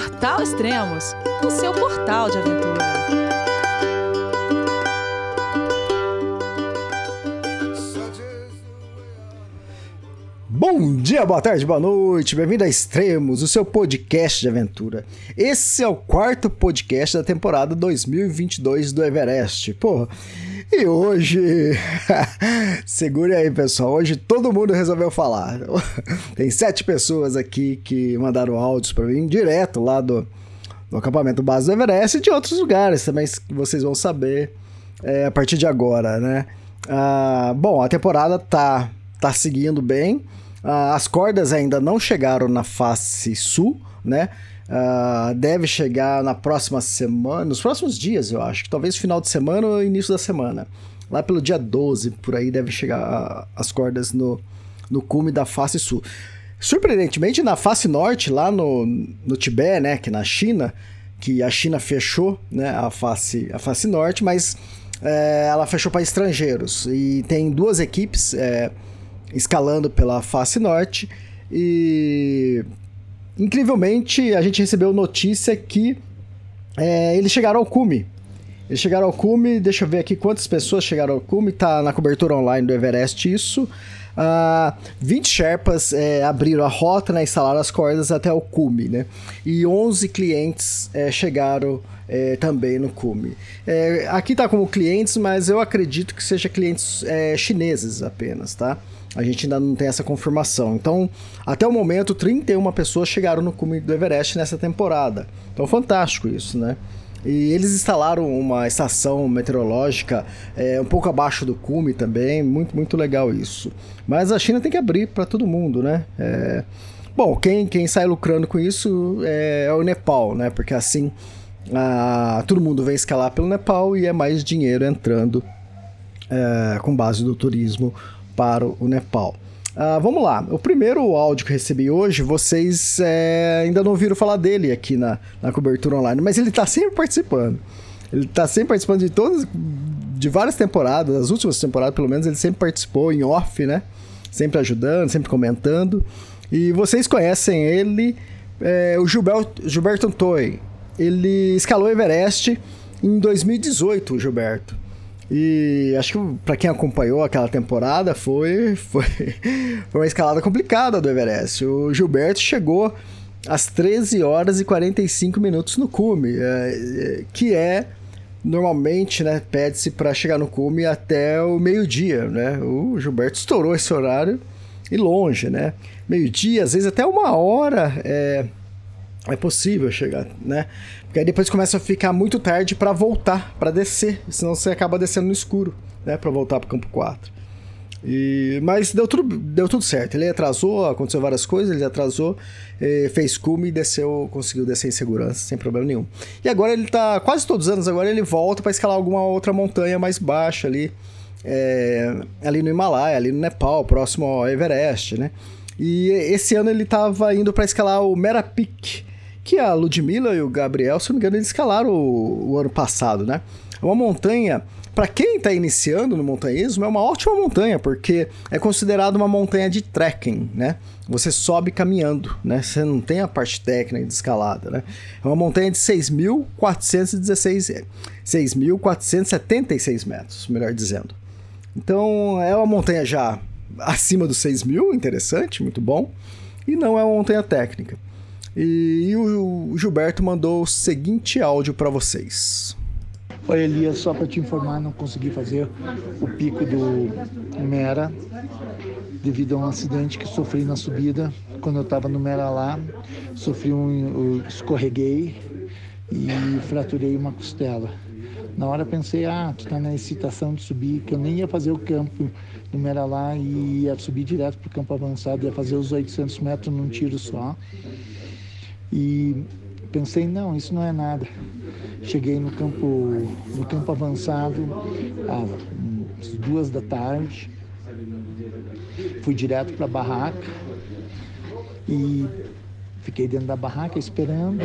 Portal Extremos, o seu portal de aventura. Bom dia, boa tarde, boa noite, bem-vindo a Extremos, o seu podcast de aventura. Esse é o quarto podcast da temporada 2022 do Everest. Porra, e hoje. Segure aí, pessoal. Hoje todo mundo resolveu falar. Tem sete pessoas aqui que mandaram áudios para mim direto lá do, do acampamento base do Everest e de outros lugares também vocês vão saber é, a partir de agora, né? Ah, bom, a temporada tá, tá seguindo bem. Ah, as cordas ainda não chegaram na face sul, né? Uh, deve chegar na próxima semana, nos próximos dias, eu acho. Talvez final de semana ou início da semana. Lá pelo dia 12, por aí, deve chegar as cordas no, no cume da face sul. Surpreendentemente, na face norte, lá no, no Tibete, né, que na China, que a China fechou né, a, face, a face norte, mas é, ela fechou para estrangeiros. E tem duas equipes é, escalando pela face norte. E incrivelmente, a gente recebeu notícia que é, eles chegaram ao cume. Eles chegaram ao cume, deixa eu ver aqui quantas pessoas chegaram ao cume, tá na cobertura online do Everest isso. Uh, 20 Sherpas é, abriram a rota, né, instalaram as cordas até o cume, né? E 11 clientes é, chegaram é, também no cume. É, aqui tá como clientes, mas eu acredito que seja clientes é, chineses apenas, tá? A gente ainda não tem essa confirmação. Então, até o momento, 31 pessoas chegaram no cume do Everest nessa temporada. Então, fantástico isso, né? E eles instalaram uma estação meteorológica é, um pouco abaixo do cume também, muito, muito legal isso. Mas a China tem que abrir para todo mundo, né? É... Bom, quem, quem sai lucrando com isso é, é o Nepal, né? Porque assim a... todo mundo vem escalar pelo Nepal e é mais dinheiro entrando é, com base do turismo para o Nepal. Uh, vamos lá, o primeiro áudio que recebi hoje, vocês é, ainda não ouviram falar dele aqui na, na cobertura online, mas ele está sempre participando. Ele está sempre participando de todas, de várias temporadas, das últimas temporadas pelo menos, ele sempre participou em off, né? Sempre ajudando, sempre comentando. E vocês conhecem ele, é, o Gilberto, Gilberto Antoi. Ele escalou Everest em 2018, o Gilberto. E acho que para quem acompanhou aquela temporada foi, foi, foi uma escalada complicada do Everest. O Gilberto chegou às 13 horas e 45 minutos no cume, é, é, que é normalmente, né, pede-se para chegar no cume até o meio-dia, né? O Gilberto estourou esse horário e longe, né? Meio-dia, às vezes até uma hora é, é possível chegar, né? Porque aí depois começa a ficar muito tarde para voltar, para descer, senão você acaba descendo no escuro, né, para voltar pro campo 4. E, mas deu tudo, deu tudo certo. Ele atrasou, aconteceu várias coisas, ele atrasou, fez cume e desceu, conseguiu descer em segurança, sem problema nenhum. E agora ele tá, quase todos os anos agora, ele volta para escalar alguma outra montanha mais baixa ali, é, ali no Himalaia, ali no Nepal, próximo ao Everest, né? E esse ano ele tava indo para escalar o Merapik, que a Ludmilla e o Gabriel, se não me engano, eles escalaram o, o ano passado, né? É uma montanha, para quem está iniciando no montanhismo, é uma ótima montanha, porque é considerada uma montanha de trekking, né? Você sobe caminhando, né? Você não tem a parte técnica de escalada, né? É uma montanha de 6.416... 6.476 metros, melhor dizendo. Então, é uma montanha já acima dos 6 mil, interessante, muito bom. E não é uma montanha técnica. E, o, o Gilberto mandou o seguinte áudio para vocês. Oi Elias, só para te informar, não consegui fazer o pico do Mera devido a um acidente que sofri na subida. Quando eu estava no Mera lá, sofri um, escorreguei e fraturei uma costela. Na hora pensei, ah, tu tá na excitação de subir, que eu nem ia fazer o campo do Mera lá e ia subir direto pro campo avançado, ia fazer os 800 metros num tiro só. E pensei, não, isso não é nada. Cheguei no campo, no campo avançado às duas da tarde, fui direto para a barraca e fiquei dentro da barraca esperando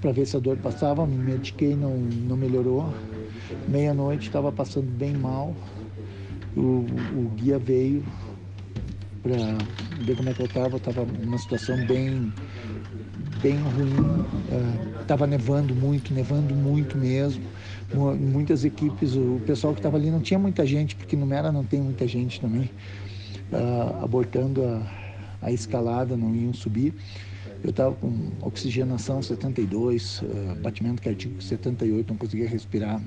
para ver se a dor passava, me mediquei, não, não melhorou. Meia-noite estava passando bem mal. O, o guia veio para ver como é que eu estava, estava numa situação bem bem ruim. Estava uh, nevando muito, nevando muito mesmo. Muitas equipes, o pessoal que estava ali não tinha muita gente, porque no Mera não tem muita gente também, uh, abortando a, a escalada, não iam subir. Eu estava com oxigenação 72, uh, batimento cardíaco 78, não conseguia respirar,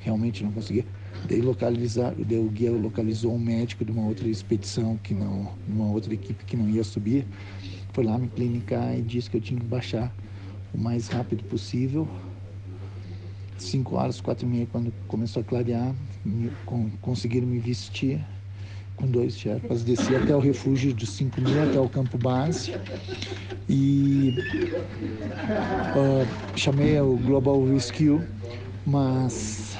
realmente não conseguia. Daí localizar, daí o guia localizou um médico de uma outra expedição que não, uma outra equipe que não ia subir, foi lá me clinicar e disse que eu tinha que baixar o mais rápido possível. 5 horas, quatro e meia, quando começou a clarear, me, com, conseguiram me vestir com dois Sherpas, desci até o refúgio de 5 mil, até o campo base. E uh, chamei o Global Rescue, mas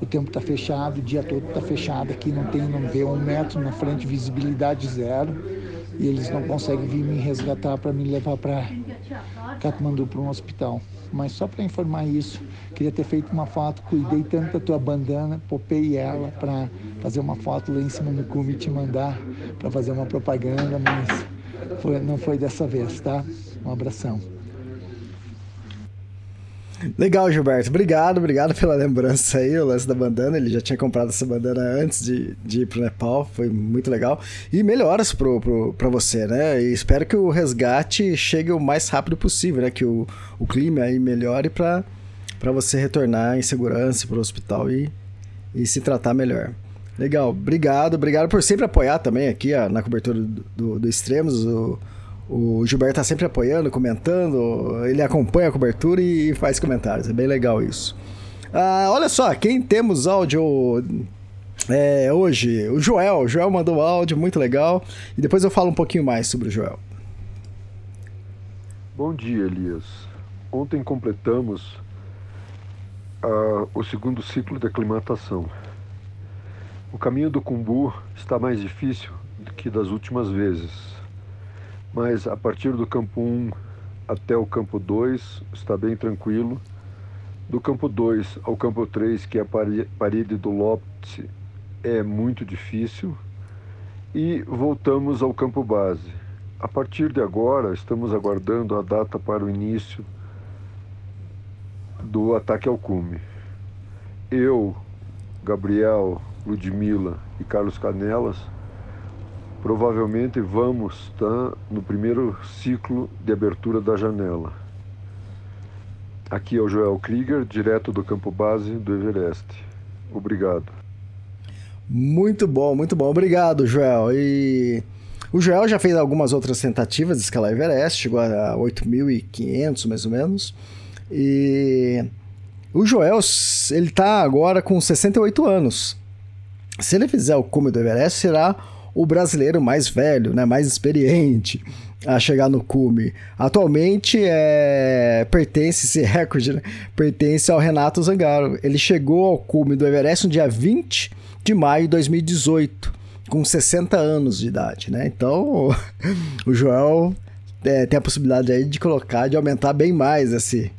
o tempo está fechado, o dia todo está fechado aqui, não tem, não vê um metro na frente, visibilidade zero e eles não conseguem vir me resgatar para me levar para Katmandu para um hospital. Mas só para informar isso, queria ter feito uma foto, cuidei tanto da tua bandana, popei ela para fazer uma foto lá em cima no cume e te mandar para fazer uma propaganda, mas foi, não foi dessa vez, tá? Um abração. Legal, Gilberto. Obrigado, obrigado pela lembrança aí, o lance da bandana. Ele já tinha comprado essa bandana antes de, de ir pro Nepal, foi muito legal. E melhoras pro, pro, pra você, né? E espero que o resgate chegue o mais rápido possível, né? Que o, o clima aí melhore para você retornar em segurança pro hospital e, e se tratar melhor. Legal, obrigado, obrigado por sempre apoiar também aqui ó, na cobertura do, do, do Extremos. O, o Gilberto tá sempre apoiando, comentando, ele acompanha a cobertura e faz comentários. É bem legal isso. Ah, olha só, quem temos áudio é, hoje? O Joel. O Joel mandou áudio, muito legal. E depois eu falo um pouquinho mais sobre o Joel. Bom dia, Elias. Ontem completamos uh, o segundo ciclo de aclimatação. O caminho do Cumbu está mais difícil do que das últimas vezes mas a partir do campo 1 até o campo 2 está bem tranquilo. Do campo 2 ao campo 3, que é a parede do Lopes, é muito difícil. E voltamos ao campo base. A partir de agora, estamos aguardando a data para o início do ataque ao cume. Eu, Gabriel, Ludmila e Carlos Canelas Provavelmente vamos estar no primeiro ciclo de abertura da janela. Aqui é o Joel Krieger, direto do campo base do Everest. Obrigado. Muito bom, muito bom. Obrigado, Joel. E o Joel já fez algumas outras tentativas de escalar Everest, chegou a 8.500 mais ou menos. E o Joel, ele tá agora com 68 anos. Se ele fizer o cume do Everest, será o brasileiro mais velho, né, mais experiente a chegar no cume. Atualmente é, pertence esse recorde, né, pertence ao Renato Zangaro. Ele chegou ao cume do Everest no dia 20 de maio de 2018, com 60 anos de idade, né? Então, o Joel é, tem a possibilidade aí de colocar, de aumentar bem mais esse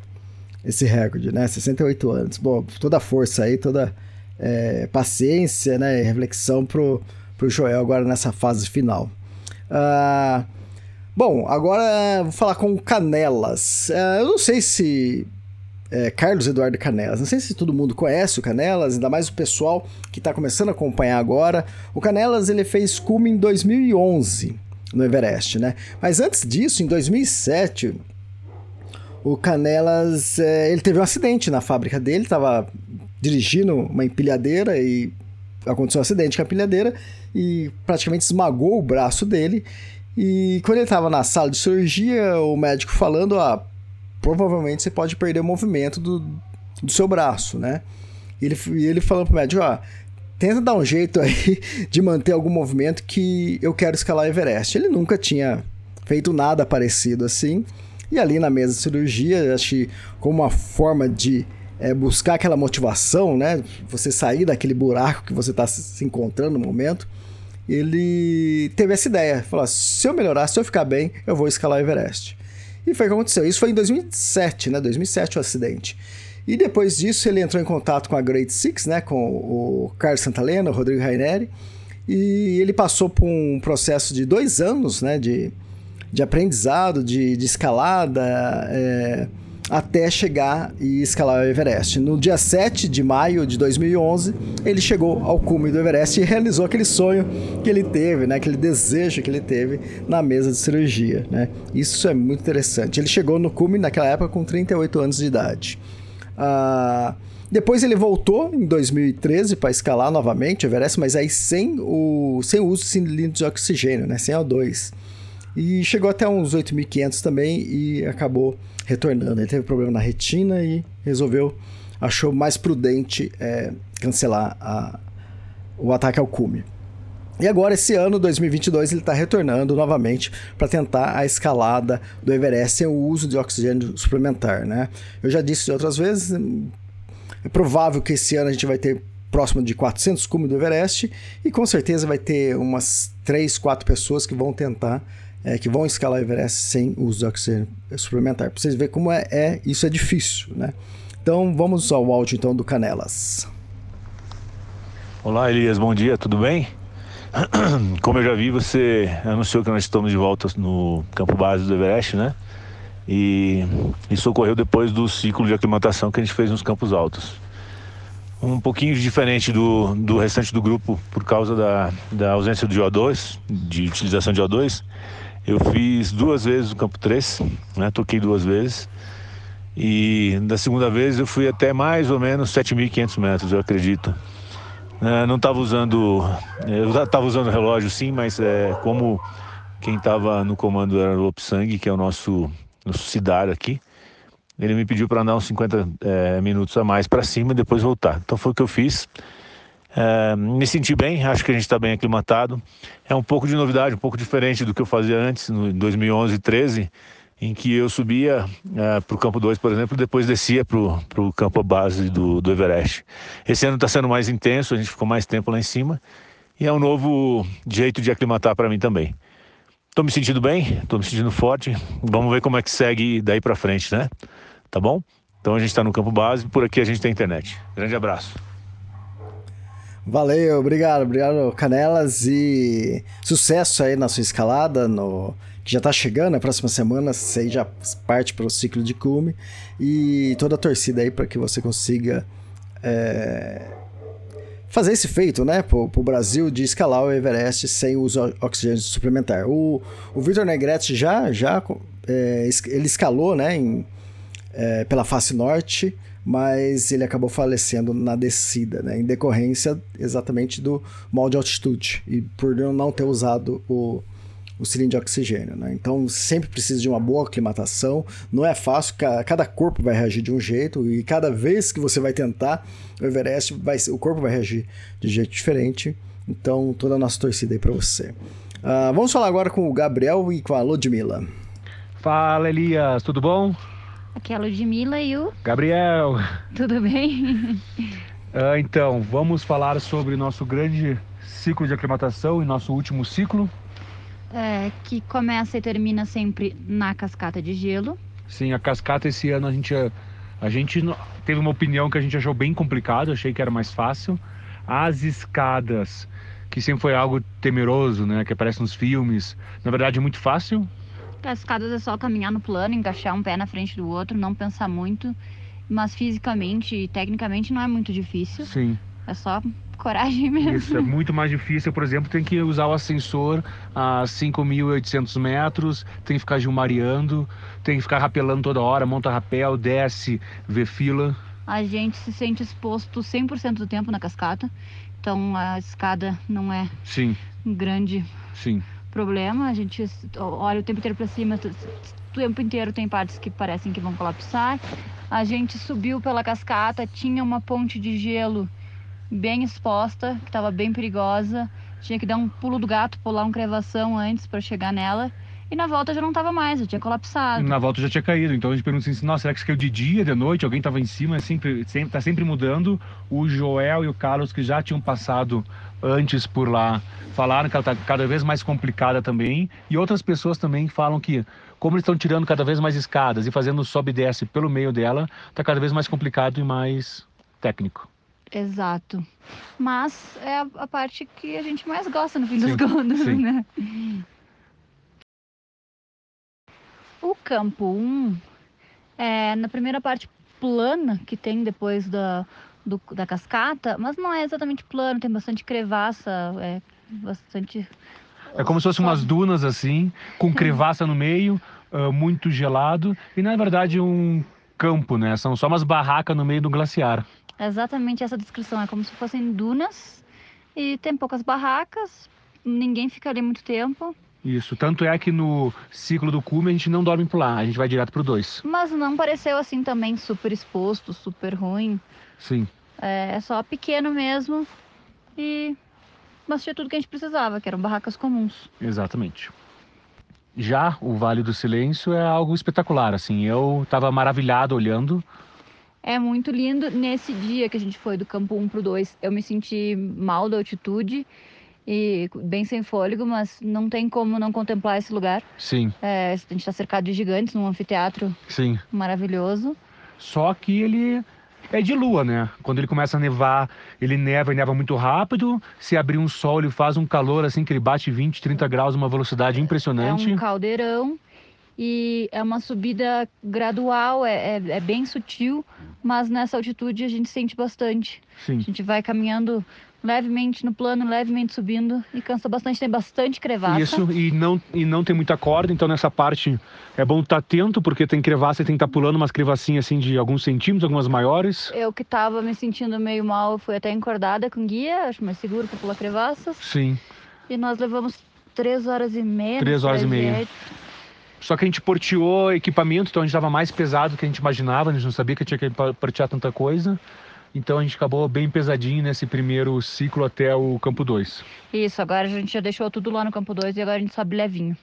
esse recorde, né? 68 anos. Bom, toda força aí, toda é, paciência, né, reflexão pro para o Joel agora nessa fase final. Uh, bom, agora vou falar com o Canelas. Uh, eu não sei se é, Carlos Eduardo Canelas. Não sei se todo mundo conhece o Canelas, ainda mais o pessoal que está começando a acompanhar agora. O Canelas ele fez cume em 2011 no Everest, né? Mas antes disso, em 2007, o Canelas é, ele teve um acidente na fábrica dele, estava dirigindo uma empilhadeira e aconteceu um acidente com a empilhadeira e praticamente esmagou o braço dele. E quando ele estava na sala de cirurgia, o médico falando: ah, provavelmente você pode perder o movimento do, do seu braço, né? E ele, e ele falando pro médico: ah, tenta dar um jeito aí de manter algum movimento que eu quero escalar Everest. Ele nunca tinha feito nada parecido assim. E ali na mesa de cirurgia, acho que como uma forma de é, buscar aquela motivação, né? Você sair daquele buraco que você está se encontrando no momento. Ele teve essa ideia, falou: se eu melhorar, se eu ficar bem, eu vou escalar o Everest. E foi o que aconteceu. Isso foi em 2007, né? 2007 o acidente. E depois disso ele entrou em contato com a Great Six, né? Com o Carlos Santalena, o Rodrigo Raineri. E ele passou por um processo de dois anos, né? De de aprendizado, de, de escalada, é, até chegar e escalar o Everest. No dia 7 de maio de 2011, ele chegou ao cume do Everest e realizou aquele sonho que ele teve, né? aquele desejo que ele teve na mesa de cirurgia. Né? Isso é muito interessante. Ele chegou no cume naquela época com 38 anos de idade. Ah, depois ele voltou em 2013 para escalar novamente o Everest, mas aí sem o, sem o uso de cilindros de oxigênio, né? sem O2. E chegou até uns 8.500 também e acabou retornando. Ele teve problema na retina e resolveu, achou mais prudente é, cancelar a, o ataque ao cume. E agora, esse ano, 2022, ele está retornando novamente para tentar a escalada do Everest sem o uso de oxigênio suplementar, né? Eu já disse outras vezes, é provável que esse ano a gente vai ter próximo de 400 cumes do Everest e com certeza vai ter umas 3, 4 pessoas que vão tentar é, que vão escalar o Everest sem uso de oxigênio suplementar. Para vocês verem como é, é, isso é difícil, né? Então vamos ao áudio então do Canelas. Olá Elias, bom dia, tudo bem? Como eu já vi, você anunciou que nós estamos de volta no campo base do Everest, né? E isso ocorreu depois do ciclo de aclimatação que a gente fez nos campos altos. Um pouquinho diferente do, do restante do grupo por causa da, da ausência de O2, de utilização de O2, eu fiz duas vezes o campo 3, né? Toquei duas vezes. E da segunda vez eu fui até mais ou menos 7.500 metros, eu acredito. É, não estava usando, eu estava usando relógio sim, mas é, como quem estava no comando era o Lopsang, que é o nosso, nosso cidade aqui, ele me pediu para andar uns 50 é, minutos a mais para cima e depois voltar. Então foi o que eu fiz. É, me senti bem, acho que a gente está bem aclimatado. É um pouco de novidade, um pouco diferente do que eu fazia antes, no 2011 e 13, em que eu subia é, para o campo 2, por exemplo, e depois descia para o campo base do, do Everest. Esse ano está sendo mais intenso, a gente ficou mais tempo lá em cima e é um novo jeito de aclimatar para mim também. Estou me sentindo bem, estou me sentindo forte. Vamos ver como é que segue daí para frente, né? Tá bom? Então a gente está no campo base, por aqui a gente tem internet. Grande abraço. Valeu, obrigado, obrigado Canelas e sucesso aí na sua escalada, no que já tá chegando, a próxima semana você já parte para o ciclo de cume e toda a torcida aí para que você consiga é, fazer esse feito, né, pro, pro Brasil de escalar o Everest sem uso de oxigênio suplementar. O, o Victor Negrete já, já é, ele escalou, né, em, é, pela face norte, mas ele acabou falecendo na descida, né, em decorrência exatamente do mal de altitude e por não ter usado o, o cilindro de oxigênio. Né? Então sempre precisa de uma boa aclimatação, não é fácil, cada corpo vai reagir de um jeito e cada vez que você vai tentar o Everest, vai, o corpo vai reagir de jeito diferente. Então toda a nossa torcida aí para você. Uh, vamos falar agora com o Gabriel e com a Ludmilla. Fala Elias, tudo bom? Aqui é a Ludmilla e o. Gabriel! Tudo bem? uh, então, vamos falar sobre nosso grande ciclo de aclimatação e nosso último ciclo. É, que começa e termina sempre na cascata de gelo. Sim, a cascata esse ano a gente, a gente teve uma opinião que a gente achou bem complicado, achei que era mais fácil. As escadas, que sempre foi algo temeroso, né, que aparece nos filmes, na verdade é muito fácil, as escadas é só caminhar no plano, encaixar um pé na frente do outro, não pensar muito. Mas fisicamente e tecnicamente não é muito difícil. Sim. É só coragem mesmo. Isso é muito mais difícil. Por exemplo, tem que usar o ascensor a 5.800 metros, tem que ficar gilmariando, tem que ficar rapelando toda hora, monta rapel, desce, vê fila. A gente se sente exposto 100% do tempo na cascata, então a escada não é Sim. grande. Sim problema. A gente olha o tempo inteiro para cima, o tempo inteiro tem partes que parecem que vão colapsar. A gente subiu pela cascata, tinha uma ponte de gelo bem exposta, que estava bem perigosa. Tinha que dar um pulo do gato, pular um crevação antes para chegar nela. E na volta já não estava mais, já tinha colapsado. Na volta já tinha caído. Então a gente pergunta assim: nossa, será que isso caiu de dia, de noite? Alguém estava em cima? É sempre, sempre, tá sempre mudando. O Joel e o Carlos, que já tinham passado antes por lá, falaram que ela está cada vez mais complicada também. E outras pessoas também falam que, como eles estão tirando cada vez mais escadas e fazendo sobe e desce pelo meio dela, está cada vez mais complicado e mais técnico. Exato. Mas é a, parte que a gente mais gosta no fim sim, das contas, sim. né? Campo 1, é, na primeira parte plana que tem depois da, do- da cascata, mas não é exatamente plano, tem bastante crevaça, é bastante. É como se fossem umas dunas assim, com crevaça no meio, ah, muito gelado. E na verdade um campo, né? São só umas barracas no meio do glaciar. Exatamente essa descrição, é como se fossem dunas e tem poucas barracas, ninguém fica ali muito tempo, Isso. Tanto é que no ciclo do cume a gente não dorme por lá, a gente vai direto pro 2. mas não pareceu assim também super exposto, super ruim. Sim. É, é só pequeno mesmo e. Mas tinha tudo que a gente precisava, que eram barracas comuns. Exatamente. Já o Vale do Silêncio é algo espetacular, assim. Eu estava maravilhado olhando. É muito lindo. Nesse dia que a gente foi do campo 1 pro 2, eu me senti mal da altitude e bem sem fôlego, mas não tem como não contemplar esse lugar. Sim, É, a gente está cercado de gigantes num anfiteatro sim. maravilhoso. Só que ele é de lua, né? Quando ele começa a nevar, ele neva e neva muito rápido. Se abrir um sol, ele faz um calor assim que ele bate 20, 30 graus, uma velocidade impressionante. É um caldeirão e é uma subida gradual, é, é, é bem sutil, mas nessa altitude a gente sente bastante. A Sim. gente vai caminhando levemente no plano, levemente subindo e cansa bastante, tem bastante crevaça. Isso, e não, e não tem muita corda, então nessa parte é bom estar atento, porque tem crevaça e tem que estar pulando umas crevassinhas assim de alguns centímetros, algumas maiores. Eu que tava me sentindo meio mal, fui até encordada com guia, acho mais seguro para pular crevaças. Sim. E nós levamos três horas e meia. Três horas e meia. Só que a gente porteou equipamento, então a gente estava mais pesado do que a gente imaginava, a gente não sabia que tinha que portear tanta coisa. Então a gente acabou bem pesadinho nesse primeiro ciclo até o campo 2. Isso, agora a gente já deixou tudo lá no campo 2 e agora a gente sobe levinho.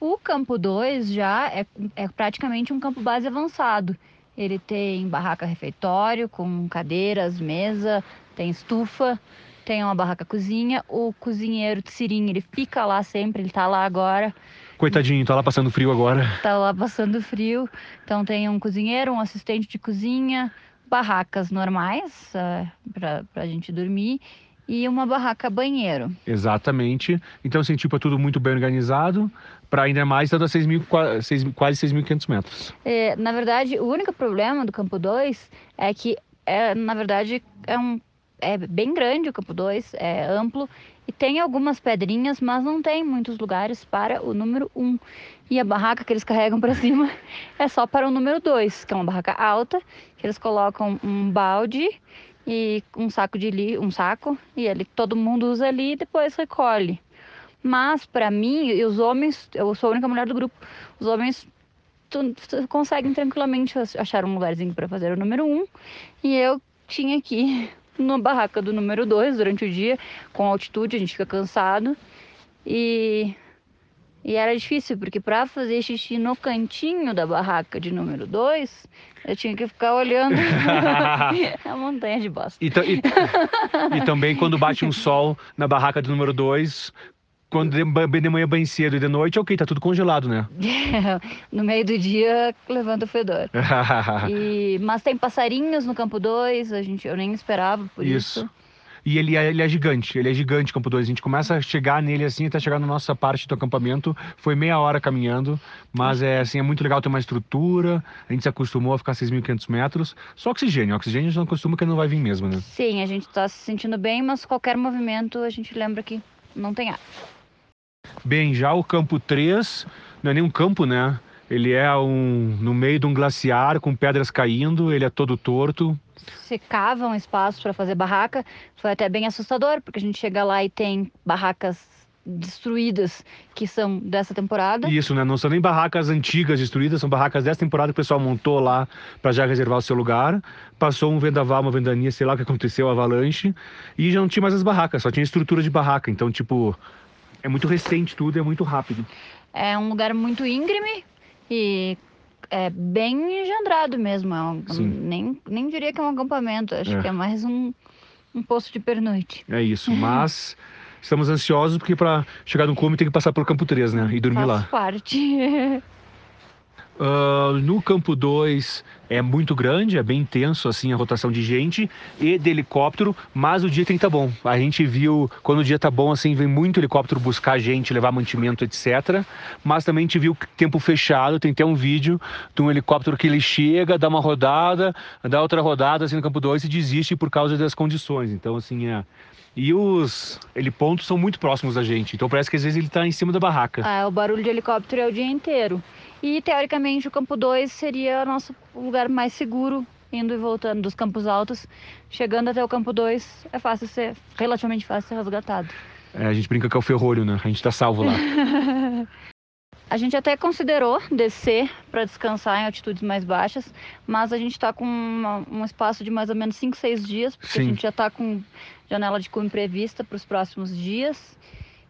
O campo 2 já é, é praticamente um campo base avançado. Ele tem barraca refeitório com cadeiras, mesa, tem estufa, tem uma barraca cozinha. O cozinheiro Tsirin, ele fica lá sempre, ele tá lá agora, Coitadinho, tá lá passando frio agora. tá lá passando frio. Então tem um cozinheiro, um assistente de cozinha, barracas normais uh, para a gente dormir e uma barraca banheiro. Exatamente. Então, assim, tipo, é tudo muito bem organizado, para ainda mais dando a 6 mil, quase 6.500 metros. É, na verdade, o único problema do campo 2 é que, é, na verdade, é, um, é bem grande o campo 2, é amplo e tem algumas pedrinhas, mas não tem muitos lugares para o número 1. Um. E a barraca que eles carregam para cima é só para o número 2, que é uma barraca alta, que eles colocam um balde e um saco de li, um saco e ele todo mundo usa ali e depois recolhe. Mas para mim e os homens, eu sou a única mulher do grupo. Os homens tu, tu conseguem tranquilamente ach- achar um lugarzinho para fazer o número um. E eu tinha aqui na barraca do número dois durante o dia, com altitude, a gente fica cansado. E, e era difícil, porque para fazer xixi no cantinho da barraca de número dois, eu tinha que ficar olhando a montanha de bosta. E, e- e também quando bate um sol na barraca do número 2, quando de, manhã bem cedo e de noite, ok, tá tudo congelado, né? no meio do dia levanta o fedor. E, mas tem passarinhos no campo 2, a gente, eu nem esperava por isso. Isso. E ele é, ele é gigante, ele é gigante, Campo 2. A gente começa a chegar nele assim, até chegar na nossa parte do acampamento. Foi meia hora caminhando, mas é assim, é muito legal ter uma estrutura. A gente se acostumou a ficar 6.500 metros. Só oxigênio, oxigênio a gente não acostuma que não vai vir mesmo, né? Sim, a gente tá se sentindo bem, mas qualquer movimento a gente lembra que não tem ar. Bem, já o campo 3 não é nem um campo, né? Ele é um no meio de um glaciar com pedras caindo, ele é todo torto. Cava um espaço para fazer barraca, foi até bem assustador, porque a gente chega lá e tem barracas destruídas que são dessa temporada. Isso, né? Não são nem barracas antigas destruídas, são barracas dessa temporada que o pessoal montou lá para já reservar o seu lugar. Passou um vendaval, uma ventania, sei lá o que aconteceu, avalanche, e já não tinha mais as barracas, só tinha estrutura de barraca. Então, tipo, é muito recente tudo, é muito rápido. É um lugar muito íngreme e é bem engendrado mesmo. É um- nem, nem diria que é um acampamento, acho É. que é mais um, um posto de pernoite. É isso, mas estamos ansiosos porque para chegar no cume tem que passar pelo campo 3, né? E dormir Faz lá. parte. Uh, no campo 2 é muito grande, é bem intenso assim a rotação de gente e de helicóptero, mas o dia tem que estar tá bom. A gente viu quando o dia tá bom assim, vem muito helicóptero buscar gente, levar mantimento, etc. Mas também a gente viu tempo fechado, tem até um vídeo de um helicóptero que ele chega, dá uma rodada, dá outra rodada assim no campo 2 e desiste por causa das condições. Então assim é e os helipontos são muito próximos da gente, então parece que às vezes ele está em cima da barraca. Ah, o barulho de helicóptero é o dia inteiro. E teoricamente o campo 2 seria o nosso lugar mais seguro, indo e voltando dos campos altos. Chegando até o campo 2 é fácil ser, relativamente fácil ser resgatado. É, a gente brinca que é o ferrolho, né? A gente tá salvo lá. a gente até considerou descer para descansar em altitudes mais baixas, mas a gente está com uma, um espaço de mais ou menos 5, 6 dias, porque Sim. a gente já está com janela de cume prevista para os próximos dias.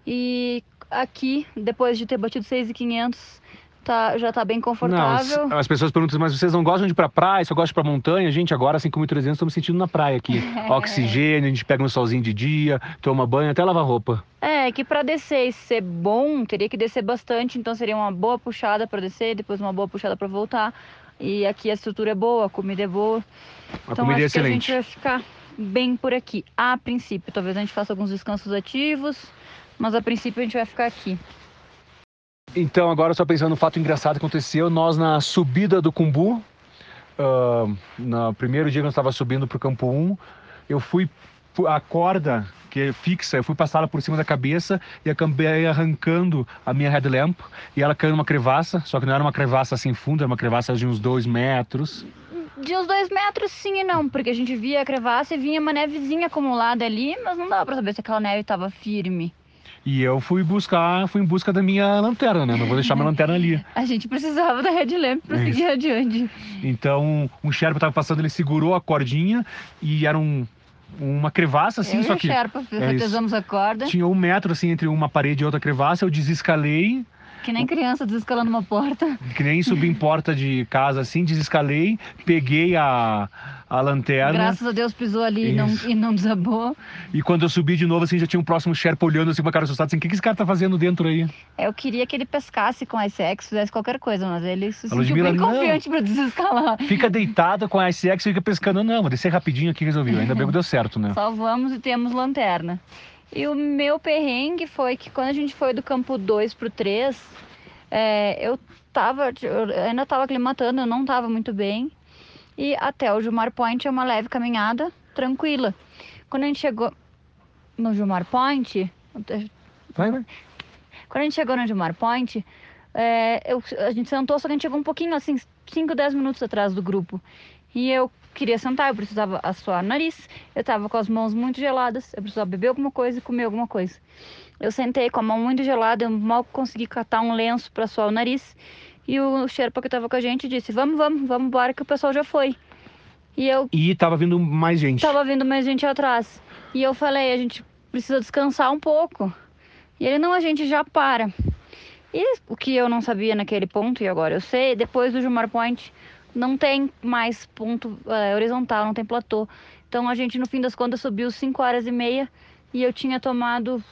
E aqui, depois de ter batido 6,500, tá, já tá bem confortável. Não, as pessoas perguntam, mas vocês não gostam de ir pra praia, só gostam de ir pra montanha? Gente, agora, assim como 300, estamos sentindo na praia aqui. Oxigênio, a gente pega um solzinho de dia, toma banho, até lava roupa. É, que para descer e ser bom, teria que descer bastante, então seria uma boa puxada para descer, depois uma boa puxada para voltar. E aqui a estrutura é boa, a comida é boa. A então comida é acho é excelente. que a gente vai ficar bem por aqui. A princípio, talvez a gente faça alguns descansos ativos, mas a princípio a gente vai ficar aqui. Então, agora só pensando no fato engraçado que aconteceu, nós na subida do Cumbu, uh, no primeiro dia que nós estava subindo para o campo 1, eu fui a corda que é fixa, eu fui passá-la por cima da cabeça e acabei arrancando a minha headlamp e ela caiu numa crevassa, só que não era uma crevassa assim funda, era uma crevassa de uns dois metros. De uns dois metros sim e não, porque a gente via a crevassa e vinha uma nevezinha acumulada ali, mas não dava para saber se aquela neve estava firme. E eu fui buscar, fui em busca da minha lanterna, né? Não vou deixar minha lanterna ali. A gente precisava da headlamp para seguir adiante. Então, um Sherpa estava passando, ele segurou a cordinha e era um, uma crevassa assim, eu só que. Sherpa, é a corda. Tinha um metro assim entre uma parede e outra crevassa, eu desescalei. Que nem criança desescalando uma porta. Que nem subir em porta de casa assim, desescalei, peguei a, a lanterna. Graças a Deus pisou ali e não, e não, desabou. E quando eu subi de novo, assim, já tinha um próximo Sherpa olhando assim com a cara assustada, assim, o que, que esse cara tá fazendo dentro aí? Eu queria que ele pescasse com a ICX, fizesse qualquer coisa, mas ele se sentiu bem confiante pra desescalar. Fica deitado com a ICX e fica pescando. Não, vou descer rapidinho aqui e resolvi. Ainda bem que deu certo, né? Salvamos e temos lanterna. E o meu perrengue foi que quando a gente foi do campo 2 pro 3, é, eu tava, eu ainda tava aclimatando, eu não tava muito bem e até o Gilmar Point é uma leve caminhada tranquila. Quando a gente chegou no Gilmar Point. Vai, vai. Quando a gente chegou no Gilmar Point, é, eu, a gente sentou, só que a gente chegou um pouquinho assim, 5, 10 minutos atrás do grupo. E eu queria sentar, eu precisava assoar o nariz, eu tava com as mãos muito geladas, eu precisava beber alguma coisa e comer alguma coisa. Eu sentei com a mão muito gelada, eu mal consegui catar um lenço para assoar o nariz. E o Sherpa que tava com a gente disse: Vamos, vamos, vamos embora que o pessoal já foi. E eu. E tava vindo mais gente. Tava vindo mais gente atrás. E eu falei: A gente precisa descansar um pouco. E ele: Não, a gente já para. E o que eu não sabia naquele ponto, e agora eu sei, depois do Jumar Point não tem mais ponto é, horizontal, não tem platô. Então a gente, no fim das contas, subiu 5 horas e meia e eu tinha tomado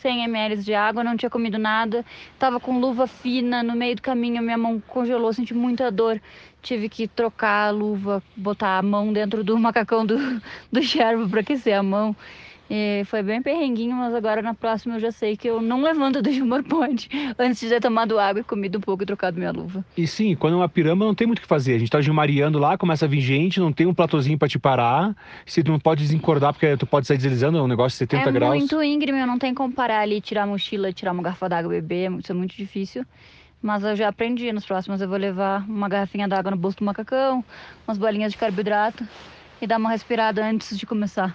100 ml de água, não tinha comido nada, tava com luva fina, no meio do caminho minha mão congelou, senti muita dor, tive que trocar a luva, botar a mão dentro do macacão do, do Sherpa para aquecer a mão. E foi bem perrenguinho, mas agora na próxima eu já sei que eu não levanto do Jumor Point antes de ter tomado água e comido um pouco e trocado minha luva. E sim, quando é uma pirâmide não tem muito o que fazer. A gente tá gilmariando lá, começa a vir gente, não tem um platôzinho para te parar. Você não pode desencordar porque tu pode sair deslizando, é um negócio de 70 é graus. É muito íngreme, não tem como parar ali, tirar a mochila, tirar uma garrafa d'água, beber, isso é muito difícil. Mas eu já aprendi, nos próximos eu vou levar uma garrafinha d'água no bolso do macacão, umas bolinhas de carboidrato e dar uma respirada antes de começar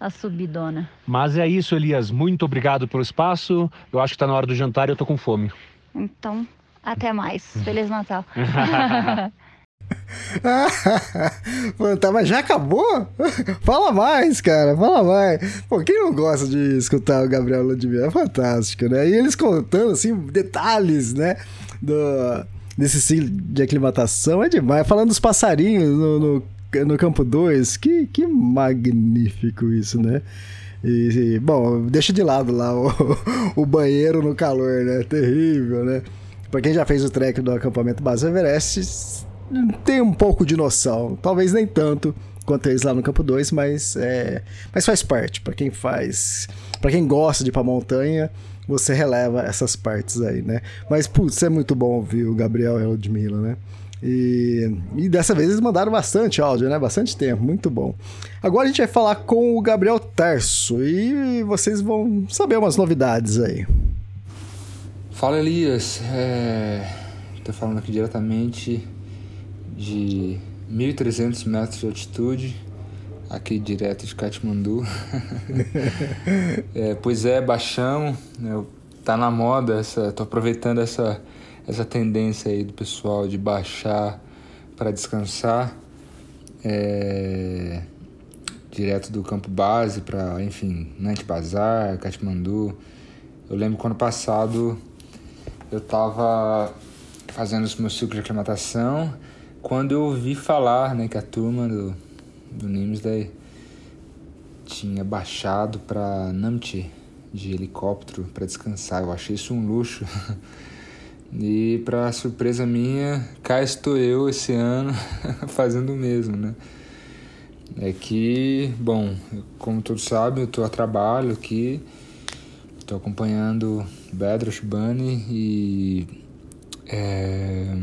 a subidona. Mas é isso, Elias. Muito obrigado pelo espaço. Eu acho que está na hora do jantar e eu tô com fome. Então, até mais. Feliz Natal. tá, mas já acabou? Fala mais, cara, fala mais. Pô, quem não gosta de escutar o Gabriel Ludmilla? É fantástico, né? E eles contando, assim, detalhes, né? Do, desse ciclo de aclimatação é demais. Falando dos passarinhos no, no no campo 2, que, que magnífico isso, né? E, bom, deixa de lado lá o, o banheiro no calor, né? Terrível, né? Pra quem já fez o trek do acampamento base Everest, tem um pouco de noção. Talvez nem tanto quanto eles lá no campo 2, mas, é, mas faz parte. Para quem faz. para quem gosta de ir pra montanha, você releva essas partes aí, né? Mas, putz, é muito bom ouvir o Gabriel e a Ludmilla, né? E, e dessa vez eles mandaram bastante áudio, né? Bastante tempo, muito bom. Agora a gente vai falar com o Gabriel Tarso e vocês vão saber umas novidades aí. Fala Elias, é... tô falando aqui diretamente de 1.300 metros de altitude, aqui direto de Katmandu. é, pois é, baixão, né? tá na moda, essa, tô aproveitando essa essa tendência aí do pessoal de baixar para descansar é, direto do campo base para, enfim, Nantes Bazar, Katmandu. Eu lembro que ano passado eu estava fazendo os meus ciclos de aclimatação quando eu ouvi falar né, que a turma do, do Nimsday tinha baixado para Namche de helicóptero para descansar. Eu achei isso um luxo. E para surpresa minha, cá estou eu esse ano fazendo o mesmo, né? É que, bom, como todos sabem, eu estou a trabalho aqui, estou acompanhando Bedros Bunny e, é,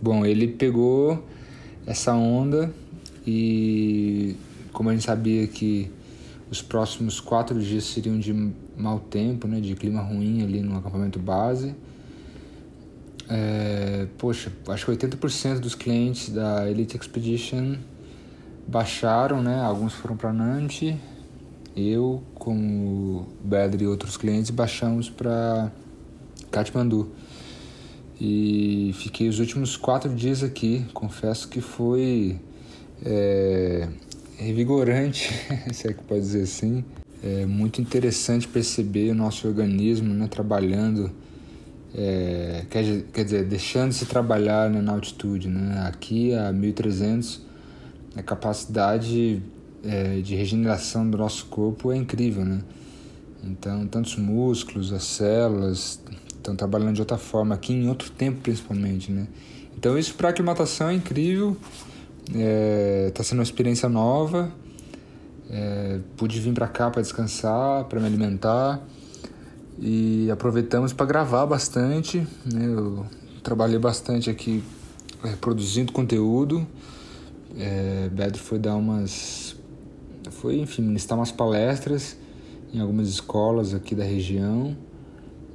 bom, ele pegou essa onda e, como a gente sabia que os próximos quatro dias seriam de mau tempo, né, de clima ruim ali no acampamento base, é, poxa, acho que 80% dos clientes da Elite Expedition baixaram, né? Alguns foram para Nantes. Eu, como Bedre e outros clientes, baixamos para Kathmandu. E fiquei os últimos quatro dias aqui. Confesso que foi é, revigorante, se é que pode dizer assim. É muito interessante perceber o nosso organismo né, trabalhando é, quer, quer dizer, deixando de se trabalhar né, na altitude. Né? Aqui a 1300, a capacidade é, de regeneração do nosso corpo é incrível. Né? Então, tantos músculos, as células estão trabalhando de outra forma, aqui em outro tempo principalmente. Né? Então, isso para aclimatação é incrível, está é, sendo uma experiência nova. É, pude vir para cá para descansar, para me alimentar e aproveitamos para gravar bastante. Né? Eu trabalhei bastante aqui é, produzindo conteúdo. É, Bedro foi dar umas. Foi, enfim, ministrar umas palestras em algumas escolas aqui da região.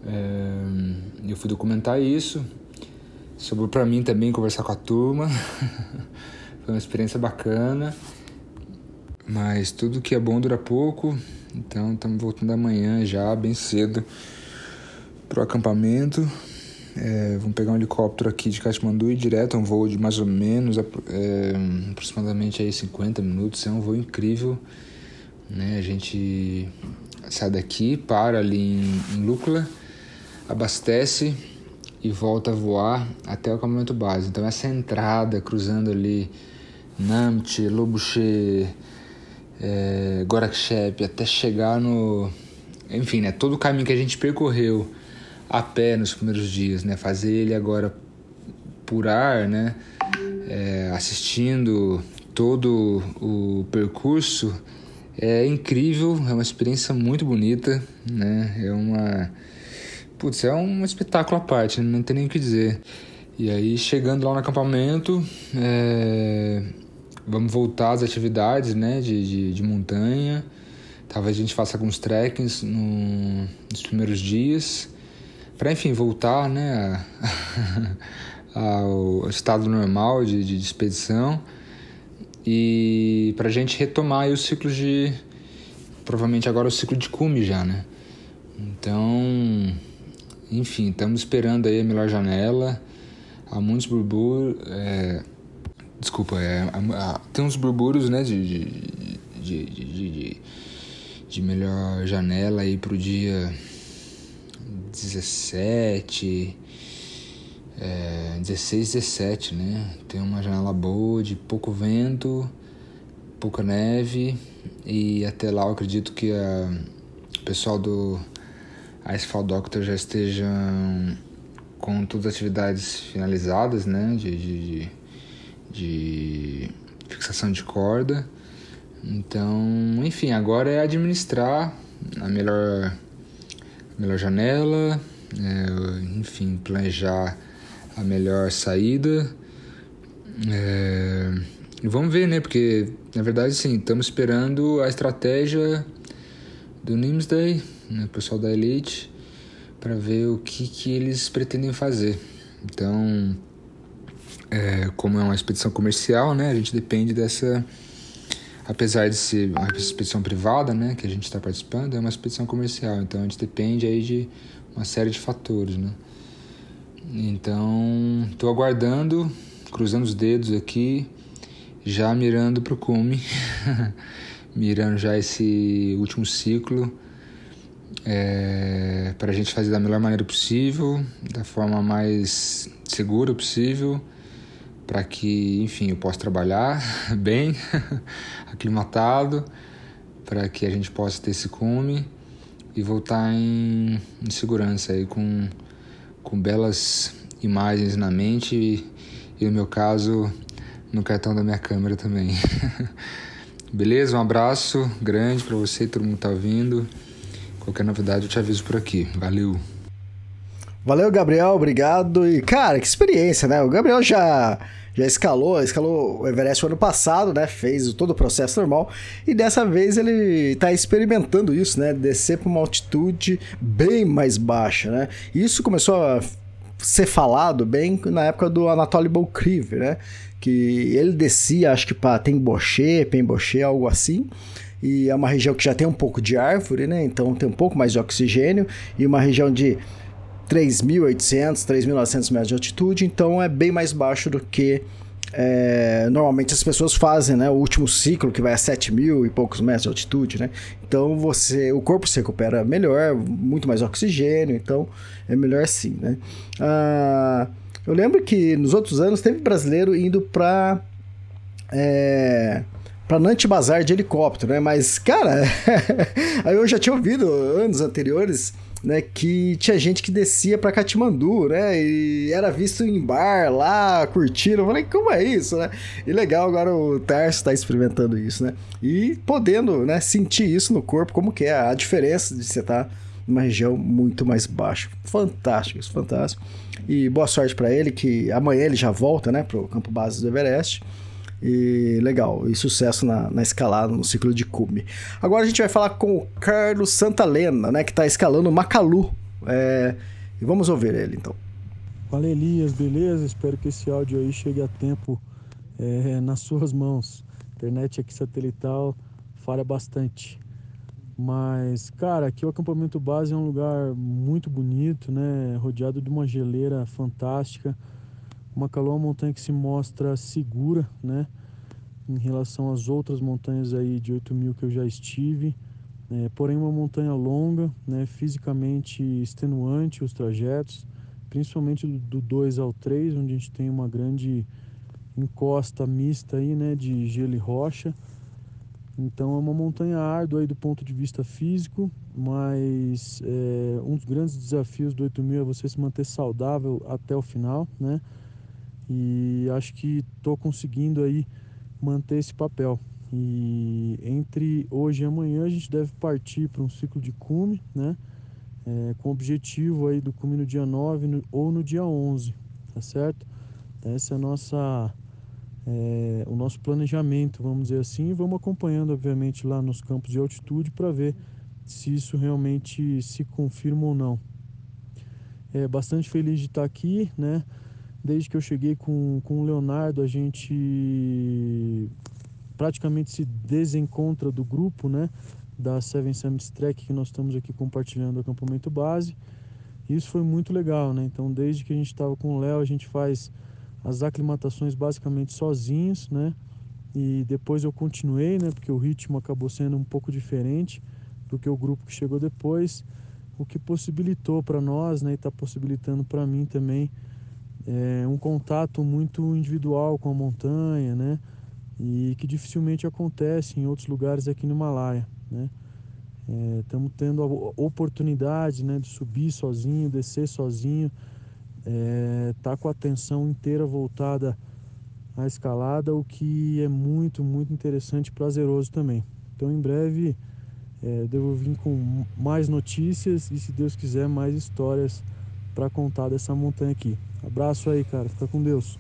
É, eu fui documentar isso. Sobrou para mim também conversar com a turma. foi uma experiência bacana. Mas tudo que é bom dura pouco. Então estamos voltando amanhã já, bem cedo, para o acampamento. É, vamos pegar um helicóptero aqui de Katmandu e direto, um voo de mais ou menos é, aproximadamente aí 50 minutos. É um voo incrível. Né? A gente sai daqui, para ali em, em abastece e volta a voar até o acampamento base. Então essa entrada cruzando ali Namche, Lobuche, é, Gorakshep até chegar no. Enfim, né? Todo o caminho que a gente percorreu a pé nos primeiros dias, né? Fazer ele agora por ar, né? É, assistindo todo o percurso é incrível, é uma experiência muito bonita, né? É uma. Putz, é um espetáculo à parte, não tem nem o que dizer. E aí, chegando lá no acampamento, é vamos voltar às atividades né, de, de, de montanha. Talvez a gente faça alguns trekkings no, nos primeiros dias, para enfim voltar né, ao estado normal de, de expedição e para a gente retomar os ciclos de. Provavelmente agora o ciclo de cume já, né? Então, enfim, estamos esperando aí a melhor janela. Há muitos burburos. É, Desculpa, é, tem uns burburos, né, de, de, de, de, de melhor janela aí pro dia 17, é, 16, 17, né? Tem uma janela boa, de pouco vento, pouca neve e até lá eu acredito que a, o pessoal do Icefall Doctor já estejam com todas as atividades finalizadas, né, de, de, de fixação de corda. Então, enfim, agora é administrar a melhor, a melhor janela, é, enfim, planejar a melhor saída. É, vamos ver, né? Porque, na verdade, sim, estamos esperando a estratégia do Nimsday, né, o pessoal da Elite, para ver o que, que eles pretendem fazer. Então, é, como é uma expedição comercial, né, a gente depende dessa. Apesar de ser uma expedição privada, né, que a gente está participando, é uma expedição comercial, então a gente depende aí de uma série de fatores, né. Então, estou aguardando, cruzando os dedos aqui, já mirando para o cume, mirando já esse último ciclo é, para a gente fazer da melhor maneira possível, da forma mais segura possível, para que, enfim, eu possa trabalhar bem, aclimatado, para que a gente possa ter esse cume e voltar em, em segurança aí com, com belas imagens na mente e, e no meu caso no cartão da minha câmera também. Beleza? Um abraço grande para você todo mundo que tá ouvindo. Qualquer novidade eu te aviso por aqui. Valeu. Valeu, Gabriel, obrigado. E, cara, que experiência, né? O Gabriel já já escalou, escalou o Everest ano passado, né? Fez todo o processo normal e dessa vez ele está experimentando isso, né? Descer para uma altitude bem mais baixa, né? Isso começou a ser falado bem na época do Anatoly Bolkriv, né? Que ele descia, acho que para Temboché, Pemboché, algo assim e é uma região que já tem um pouco de árvore, né? Então tem um pouco mais de oxigênio e uma região de 3.800, 3.900 metros de altitude, então é bem mais baixo do que é, normalmente as pessoas fazem, né? O último ciclo que vai a 7 mil e poucos metros de altitude, né? Então você, o corpo se recupera melhor, muito mais oxigênio, então é melhor assim, né? Ah, eu lembro que nos outros anos teve brasileiro indo para é, para Nantes Bazar de helicóptero, né? Mas, cara, aí eu já tinha ouvido anos anteriores, né, que tinha gente que descia para Katmandu, né? E era visto em bar lá, curtindo. Eu falei, como é isso, né? E legal agora o Tarso tá experimentando isso, né? E podendo, né, sentir isso no corpo, como que é a diferença de você estar tá numa região muito mais baixa. Fantástico, isso, fantástico. E boa sorte para ele, que amanhã ele já volta, né, pro campo base do Everest. E legal, e sucesso na, na escalada, no ciclo de cume. Agora a gente vai falar com o Carlos Santalena, né, que está escalando Macalu. É, e vamos ouvir ele então. Fala Elias, beleza? Espero que esse áudio aí chegue a tempo é, nas suas mãos. Internet aqui satelital falha bastante. Mas, cara, aqui o acampamento base é um lugar muito bonito, né? Rodeado de uma geleira fantástica Macalu é uma montanha que se mostra segura, né? Em relação às outras montanhas aí de 8 mil que eu já estive. É, porém, uma montanha longa, né? Fisicamente extenuante os trajetos, principalmente do 2 ao 3, onde a gente tem uma grande encosta mista aí, né? De gelo e rocha. Então é uma montanha árdua aí do ponto de vista físico, mas é, um dos grandes desafios do 8000 é você se manter saudável até o final, né? E acho que estou conseguindo aí manter esse papel. E entre hoje e amanhã a gente deve partir para um ciclo de cume, né? É, com o objetivo aí do cume no dia 9 no, ou no dia 11, tá certo? Essa é a nossa, é, o nosso planejamento, vamos dizer assim, e vamos acompanhando, obviamente, lá nos campos de altitude para ver se isso realmente se confirma ou não. É bastante feliz de estar aqui, né? Desde que eu cheguei com, com o Leonardo, a gente praticamente se desencontra do grupo, né? Da Seven Summits Trek que nós estamos aqui compartilhando o acampamento base. Isso foi muito legal, né? Então, desde que a gente estava com o Léo, a gente faz as aclimatações basicamente sozinhos, né? E depois eu continuei, né? Porque o ritmo acabou sendo um pouco diferente do que o grupo que chegou depois, o que possibilitou para nós, né? E está possibilitando para mim também é, um contato muito individual com a montanha, né? E que dificilmente acontece em outros lugares aqui no Himalaia, né? Estamos é, tendo a oportunidade né, de subir sozinho, descer sozinho, é, tá com a atenção inteira voltada à escalada, o que é muito, muito interessante e prazeroso também. Então, em breve, é, devo vir com mais notícias e, se Deus quiser, mais histórias para contar dessa montanha aqui. Abraço aí, cara. Fica com Deus.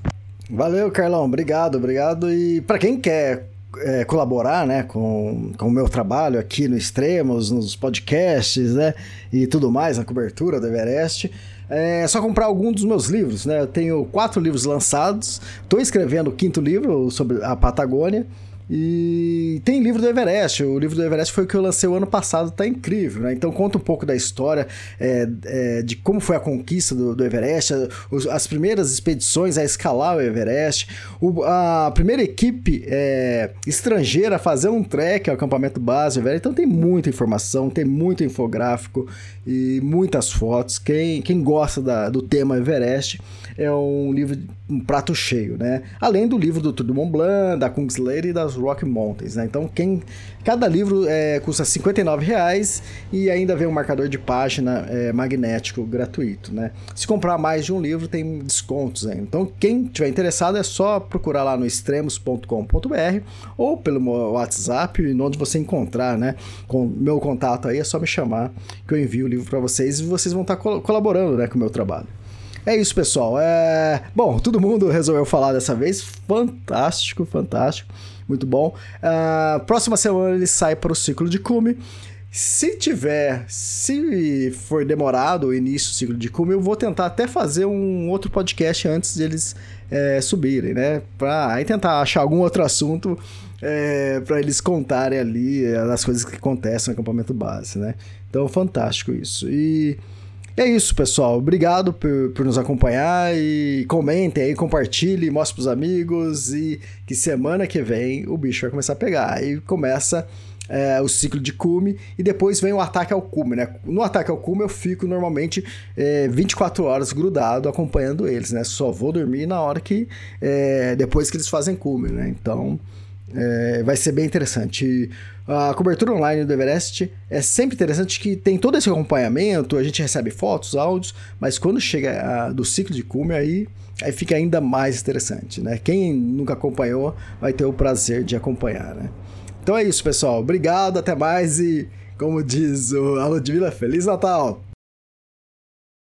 Valeu, Carlão. Obrigado, obrigado. E para quem quer é, colaborar né, com, com o meu trabalho aqui no Extremos, nos podcasts né, e tudo mais, na cobertura do Everest, é só comprar algum dos meus livros. Né? Eu tenho quatro livros lançados, estou escrevendo o quinto livro sobre a Patagônia. E tem livro do Everest. O livro do Everest foi o que eu lancei o ano passado, tá incrível, né? Então conta um pouco da história é, é, de como foi a conquista do, do Everest, as primeiras expedições a escalar o Everest, o, a primeira equipe é, estrangeira a fazer um trek ao acampamento base. Então tem muita informação, tem muito infográfico e muitas fotos. Quem, quem gosta da, do tema Everest é um livro, um prato cheio, né? Além do livro do Tour du Mont Blanc, da Kungsleder e das Rock Mountains, né? Então, quem cada livro é, custa 59 reais e ainda vem um marcador de página é, magnético gratuito, né? Se comprar mais de um livro, tem descontos ainda. Então, quem tiver interessado é só procurar lá no extremos.com.br ou pelo meu WhatsApp, onde você encontrar, né? Com meu contato aí, é só me chamar que eu envio o livro para vocês e vocês vão estar colaborando, né, com o meu trabalho. É isso, pessoal. É... Bom, todo mundo resolveu falar dessa vez. Fantástico, fantástico. Muito bom. Uh, próxima semana ele sai para o ciclo de cume. Se tiver, se for demorado o início do ciclo de cume, eu vou tentar até fazer um outro podcast antes de eles é, subirem, né? Para aí tentar achar algum outro assunto é, para eles contarem ali as coisas que acontecem no acampamento base, né? Então, fantástico isso. E é isso, pessoal. Obrigado por, por nos acompanhar e comentem aí, compartilhem, mostrem pros amigos e que semana que vem o bicho vai começar a pegar. Aí começa é, o ciclo de cume e depois vem o ataque ao cume, né? No ataque ao cume eu fico normalmente é, 24 horas grudado acompanhando eles, né? Só vou dormir na hora que é, depois que eles fazem cume, né? Então é, vai ser bem interessante. A cobertura online do Everest é sempre interessante que tem todo esse acompanhamento, a gente recebe fotos, áudios, mas quando chega a, do ciclo de cume aí, aí fica ainda mais interessante, né? Quem nunca acompanhou vai ter o prazer de acompanhar, né? Então é isso, pessoal. Obrigado, até mais e como diz o Aludmila, Feliz Natal!